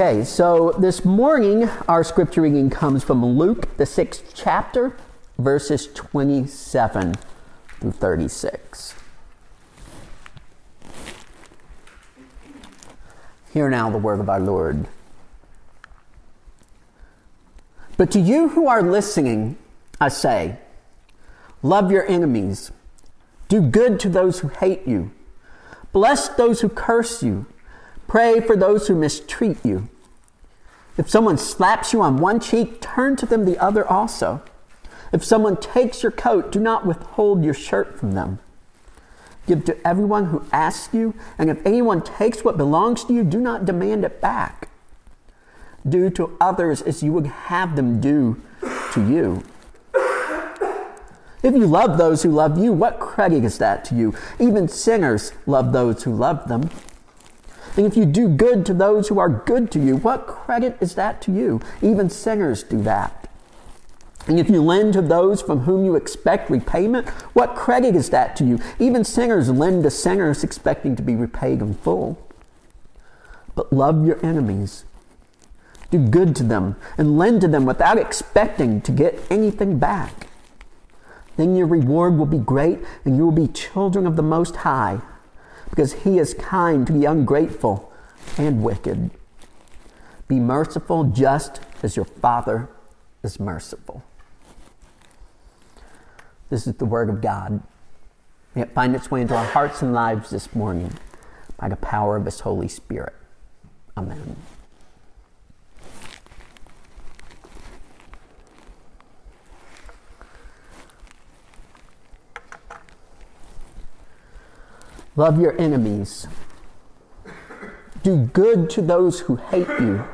Okay, so this morning our scripture reading comes from Luke, the sixth chapter, verses 27 through 36. Hear now the word of our Lord. But to you who are listening, I say, love your enemies, do good to those who hate you, bless those who curse you. Pray for those who mistreat you. If someone slaps you on one cheek, turn to them the other also. If someone takes your coat, do not withhold your shirt from them. Give to everyone who asks you, and if anyone takes what belongs to you, do not demand it back. Do to others as you would have them do to you. If you love those who love you, what credit is that to you? Even sinners love those who love them. And if you do good to those who are good to you, what credit is that to you? Even sinners do that. And if you lend to those from whom you expect repayment, what credit is that to you? Even sinners lend to sinners expecting to be repaid in full. But love your enemies. Do good to them and lend to them without expecting to get anything back. Then your reward will be great and you will be children of the Most High because he is kind to the ungrateful and wicked. Be merciful just as your Father is merciful. This is the Word of God. May it find its way into our hearts and lives this morning by the power of His Holy Spirit. Amen. Love your enemies. Do good to those who hate you.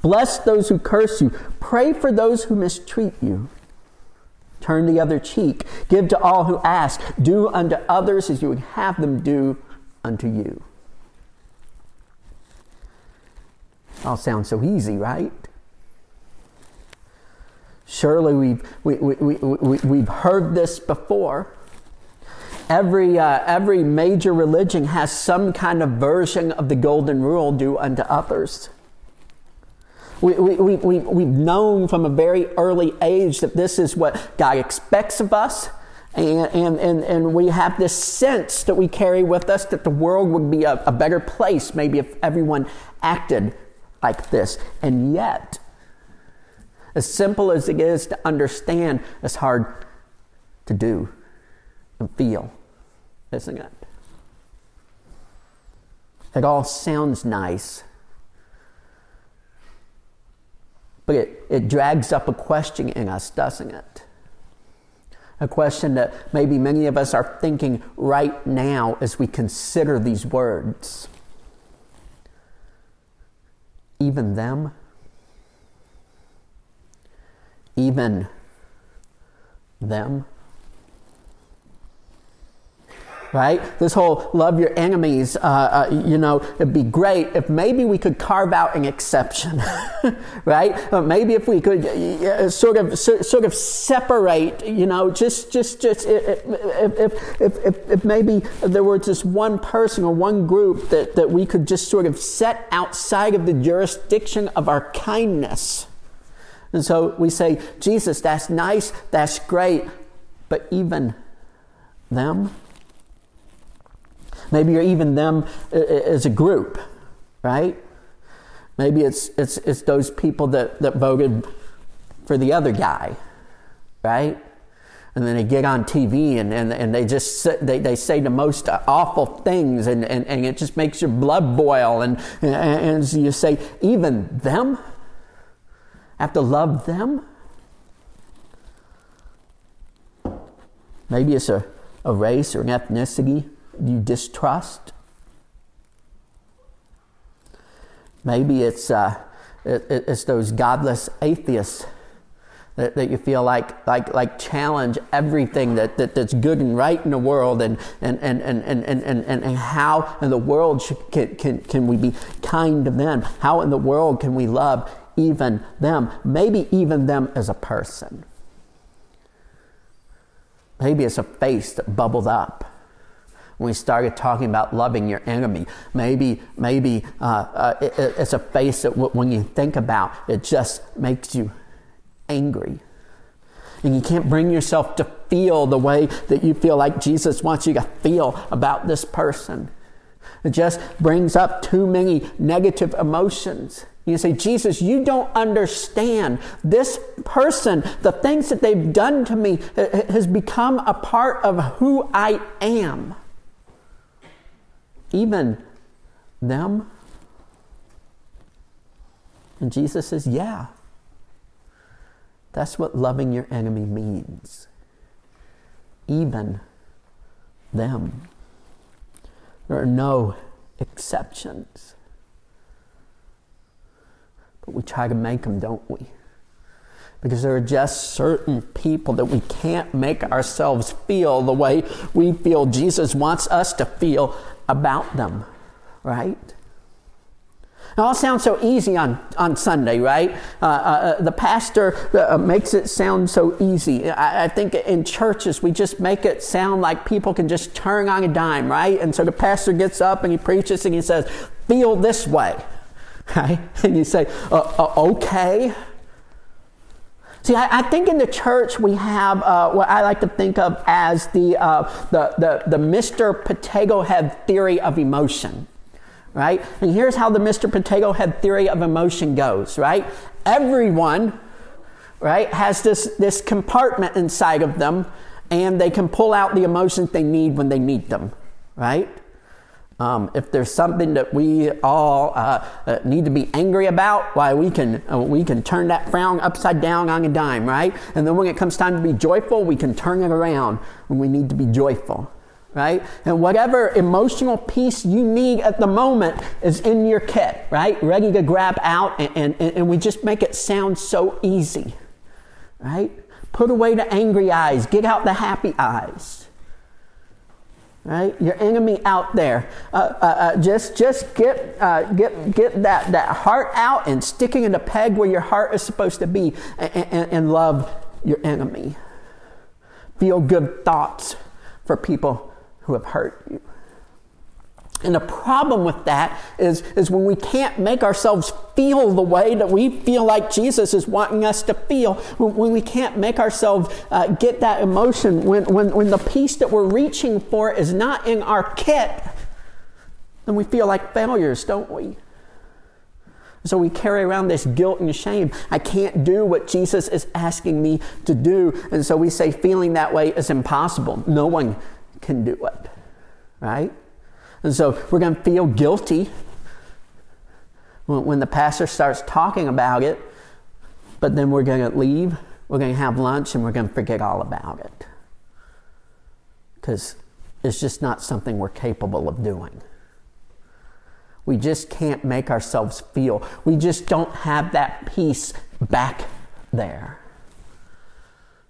Bless those who curse you. Pray for those who mistreat you. Turn the other cheek. Give to all who ask. Do unto others as you would have them do unto you. All sounds so easy, right? Surely we've, we, we, we, we, we've heard this before. Every, uh, every major religion has some kind of version of the golden rule do unto others. We, we, we, we've known from a very early age that this is what God expects of us. And, and, and, and we have this sense that we carry with us that the world would be a, a better place maybe if everyone acted like this. And yet, as simple as it is to understand, it's hard to do and feel, isn't it? It all sounds nice, but it, it drags up a question in us, doesn't it? A question that maybe many of us are thinking right now as we consider these words. Even them? Even them? Right? This whole love your enemies, uh, uh, you know, it'd be great if maybe we could carve out an exception, right? Uh, maybe if we could uh, sort of sort of separate, you know, just just just if if, if, if, if maybe there were just one person or one group that, that we could just sort of set outside of the jurisdiction of our kindness. And so we say, Jesus, that's nice, that's great, but even them? Maybe you're even them uh, uh, as a group, right? Maybe it's, it's, it's those people that, that voted for the other guy, right? And then they get on TV and, and, and they just they, they say the most awful things and, and, and it just makes your blood boil. And, and, and you say, even them? I have to love them? Maybe it's a, a race or an ethnicity you distrust. Maybe it's, uh, it, it's those godless atheists that, that you feel like, like, like challenge everything that, that, that's good and right in the world and, and, and, and, and, and, and, and how in the world should, can, can, can we be kind to them? How in the world can we love even them? Maybe even them as a person. Maybe it's a face that bubbled up we started talking about loving your enemy. Maybe, maybe uh, uh, it, it's a face that when you think about, it just makes you angry. And you can't bring yourself to feel the way that you feel like Jesus wants you to feel about this person. It just brings up too many negative emotions. You say, Jesus, you don't understand. This person, the things that they've done to me, has become a part of who I am. Even them. And Jesus says, Yeah. That's what loving your enemy means. Even them. There are no exceptions. But we try to make them, don't we? Because there are just certain people that we can't make ourselves feel the way we feel Jesus wants us to feel about them, right? It all sounds so easy on, on Sunday, right? Uh, uh, uh the pastor uh, makes it sound so easy. I, I, think in churches, we just make it sound like people can just turn on a dime, right? And so the pastor gets up and he preaches and he says, Feel this way. right? And you say, uh, uh, okay. See, I, I, think in the church we have uh, what I like to think of as the, uh, the, the, the Mr. Potato Head theory of emotion, right? And here's how the Mr. Potato Head theory of emotion goes, right? Everyone, right, has this, this compartment inside of them, and they can pull out the emotions they need when they need them, right? Um, if there's something that we all uh, uh, need to be angry about, why we can uh, we can turn that frown upside down on a dime, right? And then when it comes time to be joyful, we can turn it around when we need to be joyful, right? And whatever emotional piece you need at the moment is in your kit, right? Ready to grab out, and, and, and we just make it sound so easy, right? Put away the angry eyes, get out the happy eyes right? Your enemy out there. Uh, uh, uh, just just get, uh, get, get that, that heart out and sticking in the peg where your heart is supposed to be and, and, and love your enemy. Feel good thoughts for people who have hurt you. And the problem with that is, is when we can't make ourselves feel the way that we feel like Jesus is wanting us to feel, when we can't make ourselves uh, get that emotion, when, when, when the piece that we're reaching for is not in our kit, then we feel like failures, don't we? So we carry around this guilt and shame. I can't do what Jesus is asking me to do. And so we say feeling that way is impossible. No one can do it, right? And so we're going to feel guilty when the pastor starts talking about it, but then we're going to leave, we're going to have lunch, and we're going to forget all about it. Because it's just not something we're capable of doing. We just can't make ourselves feel. We just don't have that piece back there.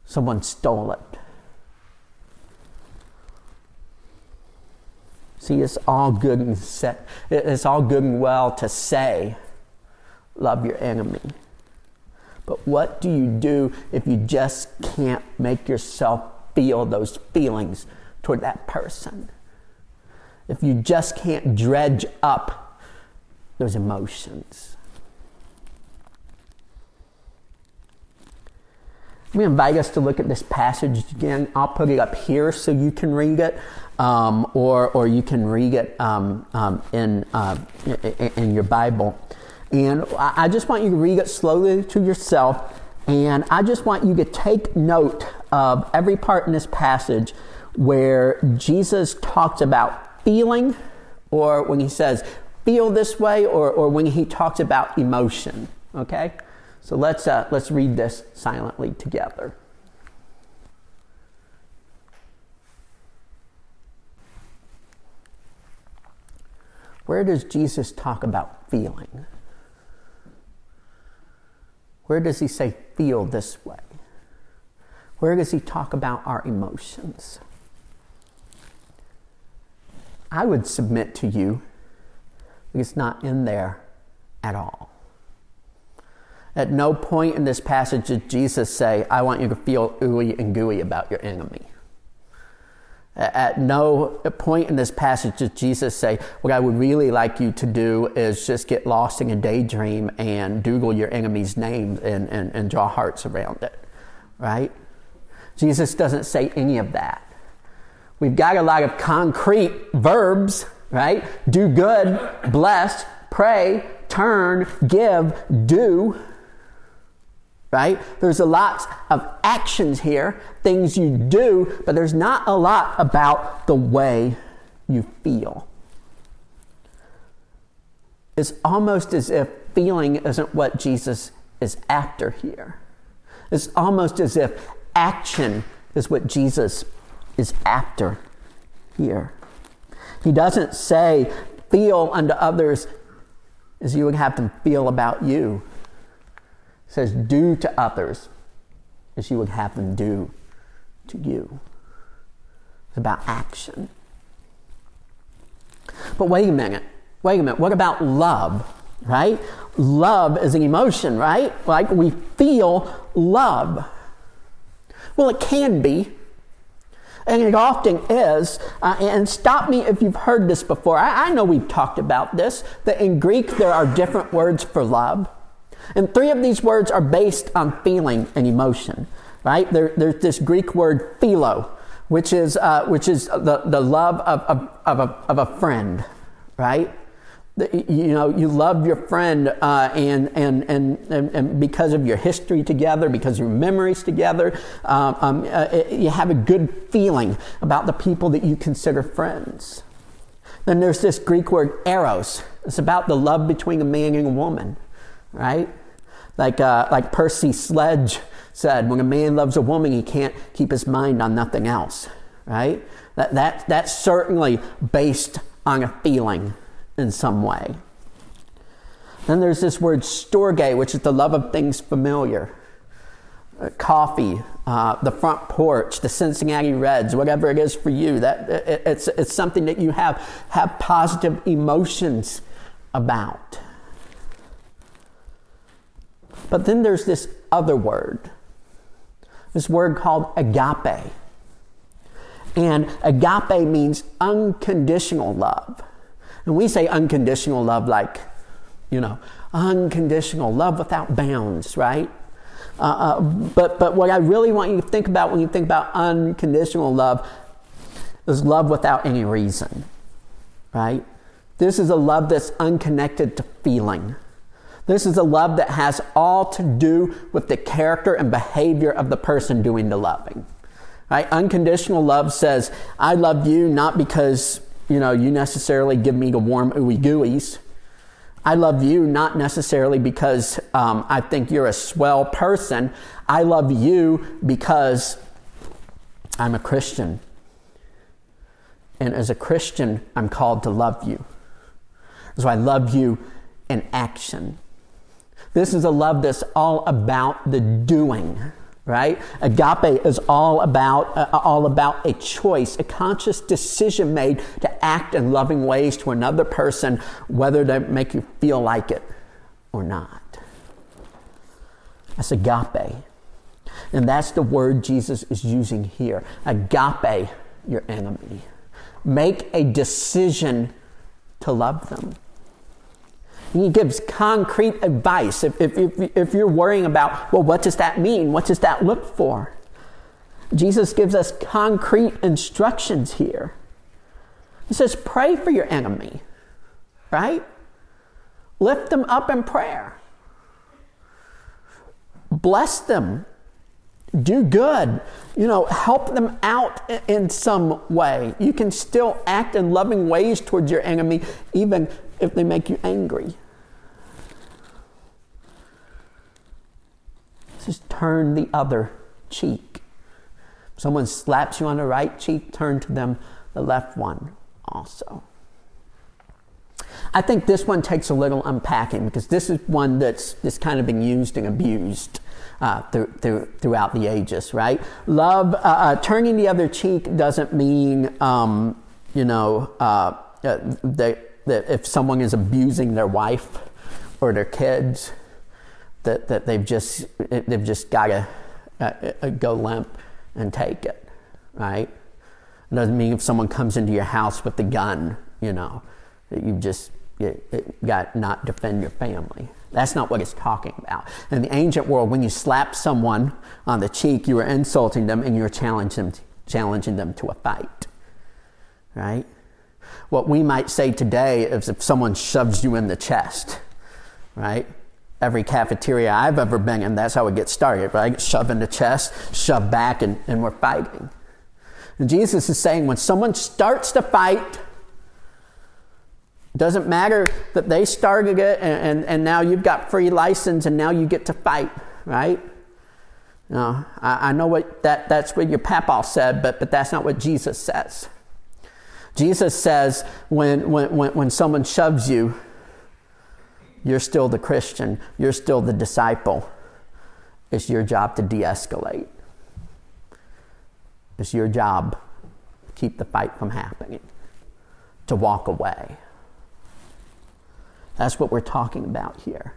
Someone stole it. See, it's all good and set, it's all good and well to say, love your enemy. But what do you do if you just can't make yourself feel those feelings toward that person? If you just can't dredge up those emotions? We invite us to look at this passage again. I'll put it up here so you can read it um, or, or you can read it um, um, in, uh, in your Bible. And I just want you to read it slowly to yourself. And I just want you to take note of every part in this passage where Jesus talks about feeling, or when he says, feel this way, or, or when he talks about emotion. Okay? So let's, uh, let's read this silently together. Where does Jesus talk about feeling? Where does he say, feel this way? Where does he talk about our emotions? I would submit to you it's not in there at all. At no point in this passage did Jesus say, I want you to feel ooey and gooey about your enemy. At no point in this passage does Jesus say, What I would really like you to do is just get lost in a daydream and Google your enemy's name and, and, and draw hearts around it, right? Jesus doesn't say any of that. We've got a lot of concrete verbs, right? Do good, bless, pray, turn, give, do right? There's a lot of actions here, things you do, but there's not a lot about the way you feel. It's almost as if feeling isn't what Jesus is after here. It's almost as if action is what Jesus is after here. He doesn't say, feel unto others as you would have them feel about you says, Do to others as you would have them do to you. It's about action. But wait a minute. Wait a minute. What about love? Right? Love is an emotion, right? Like we feel love. Well, it can be. And it often is. Uh, and stop me if you've heard this before. I, I know we've talked about this, that in Greek there are different words for love. And three of these words are based on feeling and emotion, right? There, there's this Greek word philo, which is, uh, which is the, the love of, of, of, a, of a friend, right? you know you love your friend uh, and, and, and, and, because of your history together because of your memories together um, um, uh, you have a good feeling about the people that you consider friends then there's this greek word eros it's about the love between a man and a woman right? Like, uh, like Percy Sledge said, when a man loves a woman, he can't keep his mind on nothing else, right? That, that, that's certainly based on a feeling in some way. Then there's this word storge, which is the love of things familiar. Uh, coffee, uh, the front porch, the Cincinnati Reds, whatever it is for you. That it, it's, it's something that you have have positive emotions about. But then there's this other word, this word called agape. And agape means unconditional love. And we say unconditional love like, you know, unconditional love without bounds, right? Uh, uh, but, but what I really want you to think about when you think about unconditional love is love without any reason, right? This is a love that's unconnected to feeling. This is a love that has all to do with the character and behavior of the person doing the loving. Right? Unconditional love says, I love you not because, you know, you necessarily give me the warm ooey gooeys. I love you not necessarily because um, I think you're a swell person. I love you because I'm a Christian. And as a Christian, I'm called to love you. So I love you in action. This is a love that's all about the doing, right? Agape is all about uh, all about a choice, a conscious decision made to act in loving ways to another person, whether they make you feel like it or not. That's agape. And that's the word Jesus is using here. Agape your enemy. Make a decision to love them. He gives concrete advice. If, if, if, if you're worrying about, well, what does that mean? What does that look for? Jesus gives us concrete instructions here. He says, pray for your enemy, right? Lift them up in prayer. Bless them. Do good. You know, help them out in some way. You can still act in loving ways towards your enemy, even if they make you angry. Just turn the other cheek. If someone slaps you on the right cheek, turn to them the left one also. I think this one takes a little unpacking because this is one that's, that's kind of been used and abused uh, through, through, throughout the ages, right? Love, uh, uh, turning the other cheek doesn't mean, um, you know, uh, uh, they, that if someone is abusing their wife or their kids, that, that they've just they've just got to uh, uh, go limp and take it, right? It doesn't mean if someone comes into your house with a gun, you know, that you just you, got not defend your family. That's not what it's talking about. In the ancient world, when you slap someone on the cheek, you were insulting them and you were challenging challenging them to a fight. Right? What we might say today is if someone shoves you in the chest, right? Every cafeteria I've ever been in, that's how it gets started, right? Shove in the chest, shove back, and, and we're fighting. And Jesus is saying when someone starts to fight, doesn't matter that they started it and, and, and, now you've got free license and now you get to fight, right? No, I, I know what that, that's what your papa said, but, but that's not what Jesus says. Jesus says when, when, when, when someone shoves you, you're still the Christian, you're still the disciple. It's your job to de escalate. It's your job to keep the fight from happening, to walk away. That's what we're talking about here.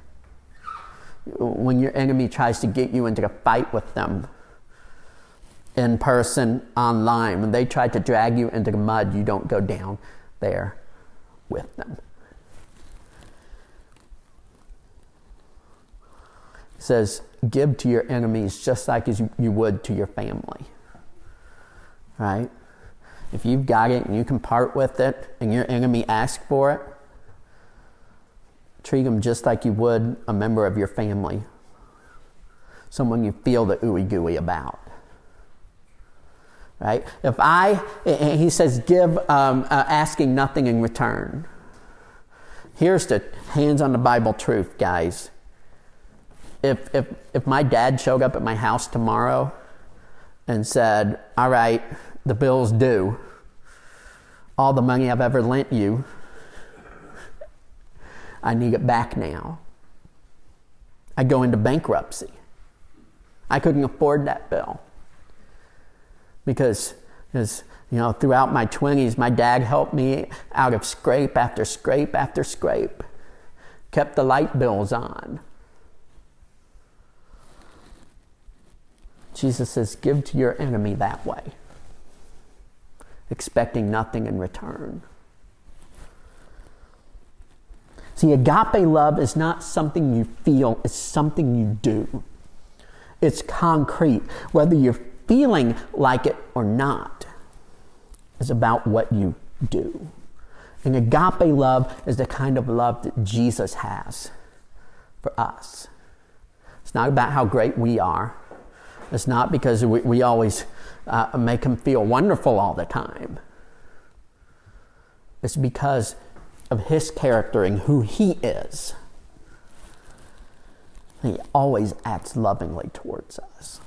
When your enemy tries to get you into a fight with them, in person, online, when they try to drag you into the mud, you don't go down there with them. It says, give to your enemies just like as you, you would to your family. Right? If you've got it and you can part with it and your enemy asks for it, treat them just like you would a member of your family, someone you feel the ooey gooey about. Right? If I, he says, give um, uh, asking nothing in return. Here's the hands on the Bible truth, guys. If, if, if my dad showed up at my house tomorrow and said, All right, the bill's due, all the money I've ever lent you, I need it back now. I go into bankruptcy. I couldn't afford that bill because, you know, throughout my 20s, my dad helped me out of scrape after scrape after scrape, kept the light bills on. Jesus says, Give to your enemy that way, expecting nothing in return. See, agape love is not something you feel, it's something you do. It's concrete. Whether you're feeling like it or not is about what you do. And agape love is the kind of love that Jesus has for us. It's not about how great we are. It's not because we, we always uh, make him feel wonderful all the time. It's because of his character and who he is. He always acts lovingly towards us.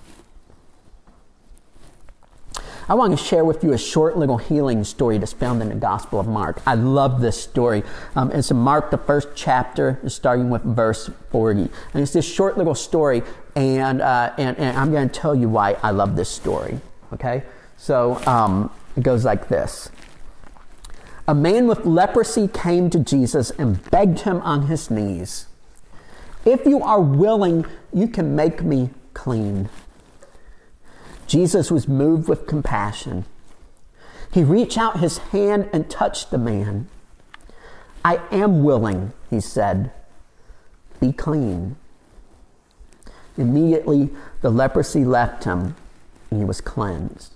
I want to share with you a short little healing story that's found in the Gospel of Mark. I love this story. Um, it's in Mark, the first chapter, starting with verse 40. And it's this short little story, and, uh, and, and, I'm going to tell you why I love this story. Okay? So um, it goes like this A man with leprosy came to Jesus and begged him on his knees, If you are willing, you can make me clean. Jesus was moved with compassion. He reached out his hand and touched the man. I am willing, he said. Be clean. Immediately, the leprosy left him and he was cleansed.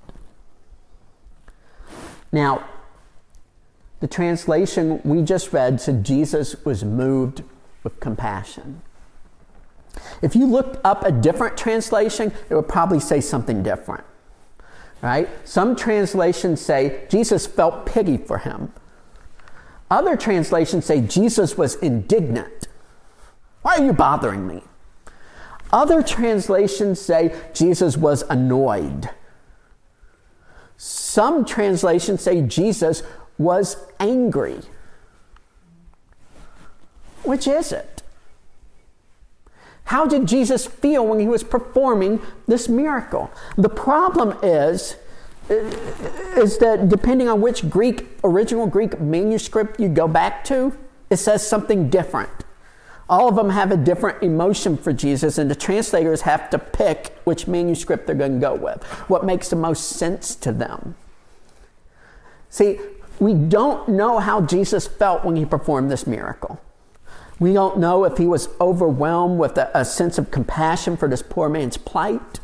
Now, the translation we just read said Jesus was moved with compassion. If you looked up a different translation, it would probably say something different. Right? Some translations say Jesus felt pity for him. Other translations say Jesus was indignant. Why are you bothering me? Other translations say Jesus was annoyed. Some translations say Jesus was angry. Which is it? How did Jesus feel when he was performing this miracle? The problem is, uh, is that depending on which Greek, original Greek manuscript you go back to, it says something different. All of them have a different emotion for Jesus, and the translators have to pick which manuscript they're going to go with, what makes the most sense to them. See, we don't know how Jesus felt when he performed this miracle. We don't know if he was overwhelmed with a, a, sense of compassion for this poor man's plight.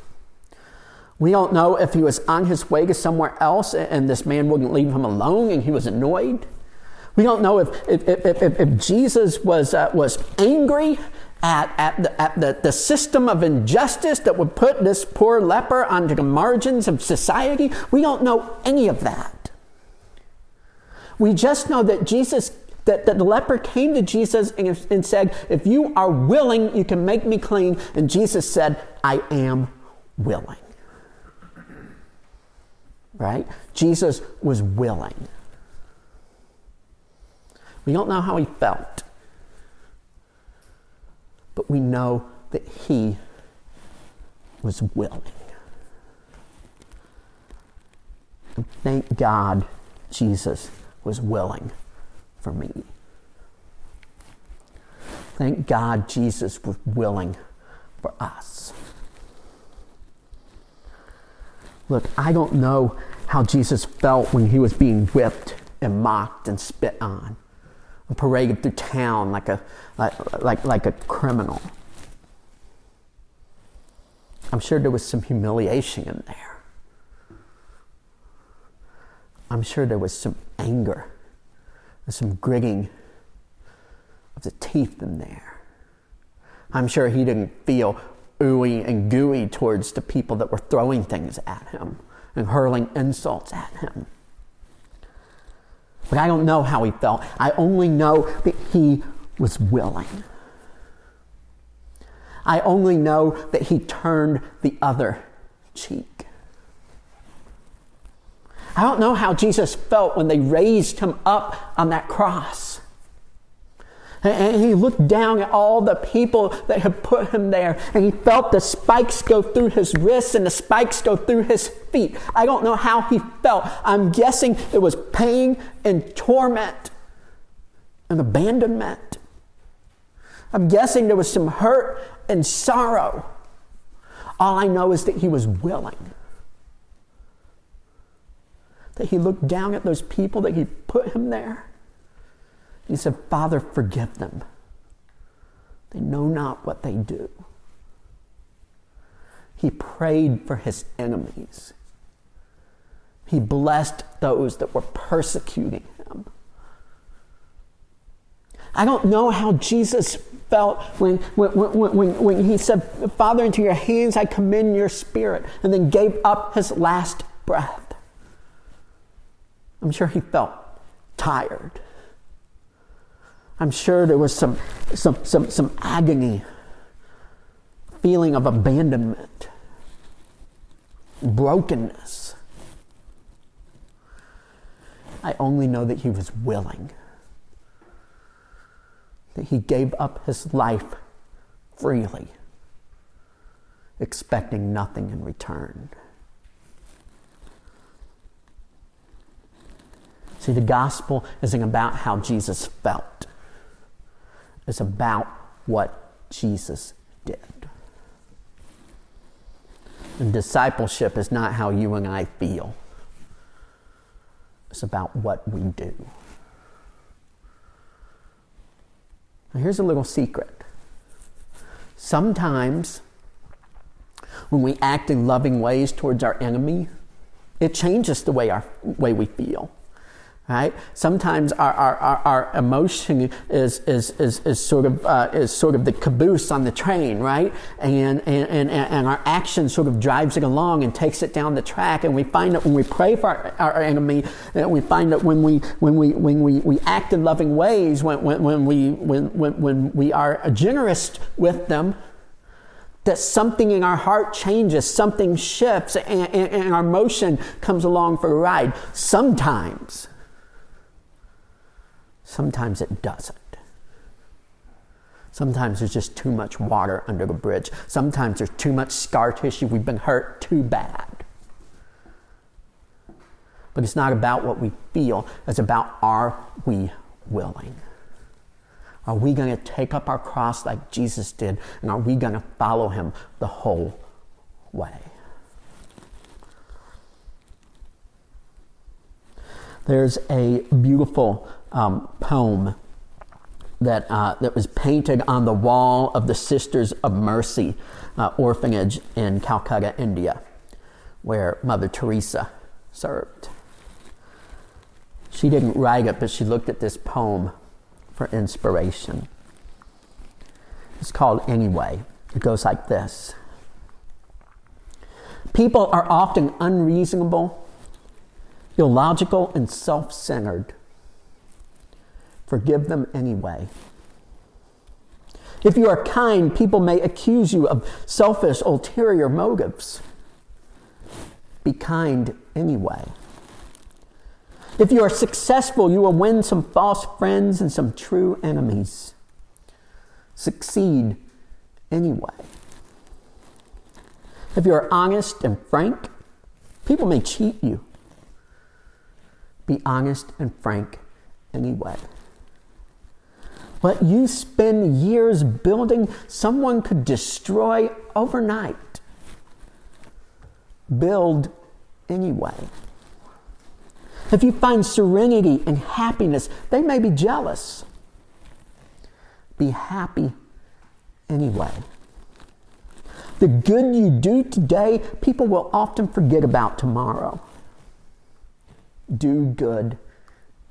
We don't know if he was on his way to somewhere else and this man wouldn't leave him alone and he was annoyed. We don't know if, if, if, if, if Jesus was, uh, was angry at, at, the, at the, the system of injustice that would put this poor leper onto the margins of society. We don't know any of that. We just know that Jesus, that, that the leper came to Jesus and, and said, If you are willing, you can make me clean. And Jesus said, I am willing. Right? Jesus was willing. We don't know how he felt, but we know that he was willing. And thank God Jesus was willing for me. Thank God Jesus was willing for us. Look, I don't know how Jesus felt when he was being whipped and mocked and spit on and paraded through town like a, like, like, like a criminal. I'm sure there was some humiliation in there. I'm sure there was some anger some gritting of the teeth in there. I'm sure he didn't feel ooey and gooey towards the people that were throwing things at him and hurling insults at him. But I don't know how he felt. I only know that he was willing. I only know that he turned the other cheek. I don't know how Jesus felt when they raised him up on that cross. And he looked down at all the people that had put him there, and he felt the spikes go through his wrists and the spikes go through his feet. I don't know how he felt. I'm guessing it was pain and torment and abandonment. I'm guessing there was some hurt and sorrow. All I know is that he was willing that he looked down at those people that he put him there. He said, Father, forgive them. They know not what they do. He prayed for his enemies. He blessed those that were persecuting him. I don't know how Jesus felt when, when, when, when, he said, Father, into your hands I commend your spirit, and then gave up his last breath. I'm sure he felt tired. I'm sure there was some, some, some, some agony, feeling of abandonment, brokenness. I only know that he was willing, that he gave up his life freely, expecting nothing in return. See, the gospel isn't about how Jesus felt, it's about what Jesus did. And discipleship is not how you and I feel, it's about what we do. Now, here's a little secret. Sometimes, when we act in loving ways towards our enemy, it changes the way, our, way we feel right? Sometimes our, our, our, our, emotion is, is, is, is, sort of, uh, is sort of the caboose on the train, right? And, and, and, and our action sort of drives it along and takes it down the track. And we find that when we pray for our, our enemy, we find that when we, when we, when we, we act in loving ways, when, when, when, we, when, when, when we are generous with them, that something in our heart changes, something shifts, and, and, and our motion comes along for a ride. Sometimes Sometimes it doesn't. Sometimes there's just too much water under the bridge. Sometimes there's too much scar tissue. We've been hurt too bad. But it's not about what we feel, it's about are we willing? Are we going to take up our cross like Jesus did? And are we going to follow him the whole way? There's a beautiful um, poem that, uh, that was painted on the wall of the Sisters of Mercy uh, orphanage in Calcutta, India, where Mother Teresa served. She didn't write it, but she looked at this poem for inspiration. It's called Anyway. It goes like this People are often unreasonable, illogical, and self centered. Forgive them anyway. If you are kind, people may accuse you of selfish, ulterior motives. Be kind anyway. If you are successful, you will win some false friends and some true enemies. Succeed anyway. If you are honest and frank, people may cheat you. Be honest and frank anyway. What you spend years building, someone could destroy overnight. Build anyway. If you find serenity and happiness, they may be jealous. Be happy anyway. The good you do today, people will often forget about tomorrow. Do good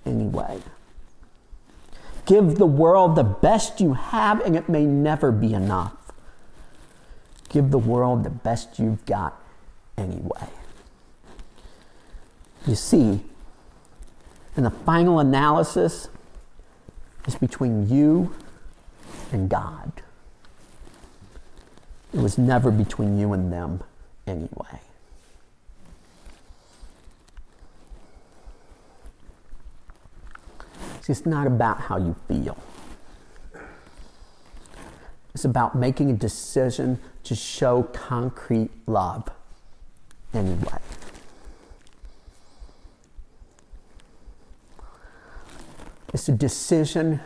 anyway. Give the world the best you have, and it may never be enough. Give the world the best you've got anyway. You see, in the final analysis, it's between you and God. It was never between you and them anyway. See, it's not about how you feel. It's about making a decision to show concrete love anyway. It's a decision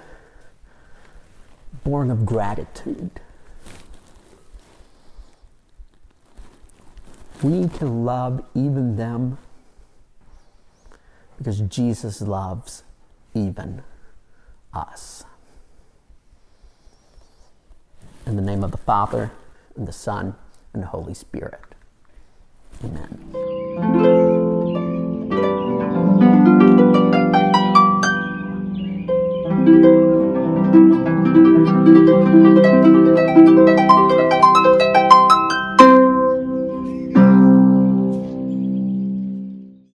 born of gratitude. We can love even them because Jesus loves even us. In the name of the Father, and the Son, and the Holy Spirit. Amen.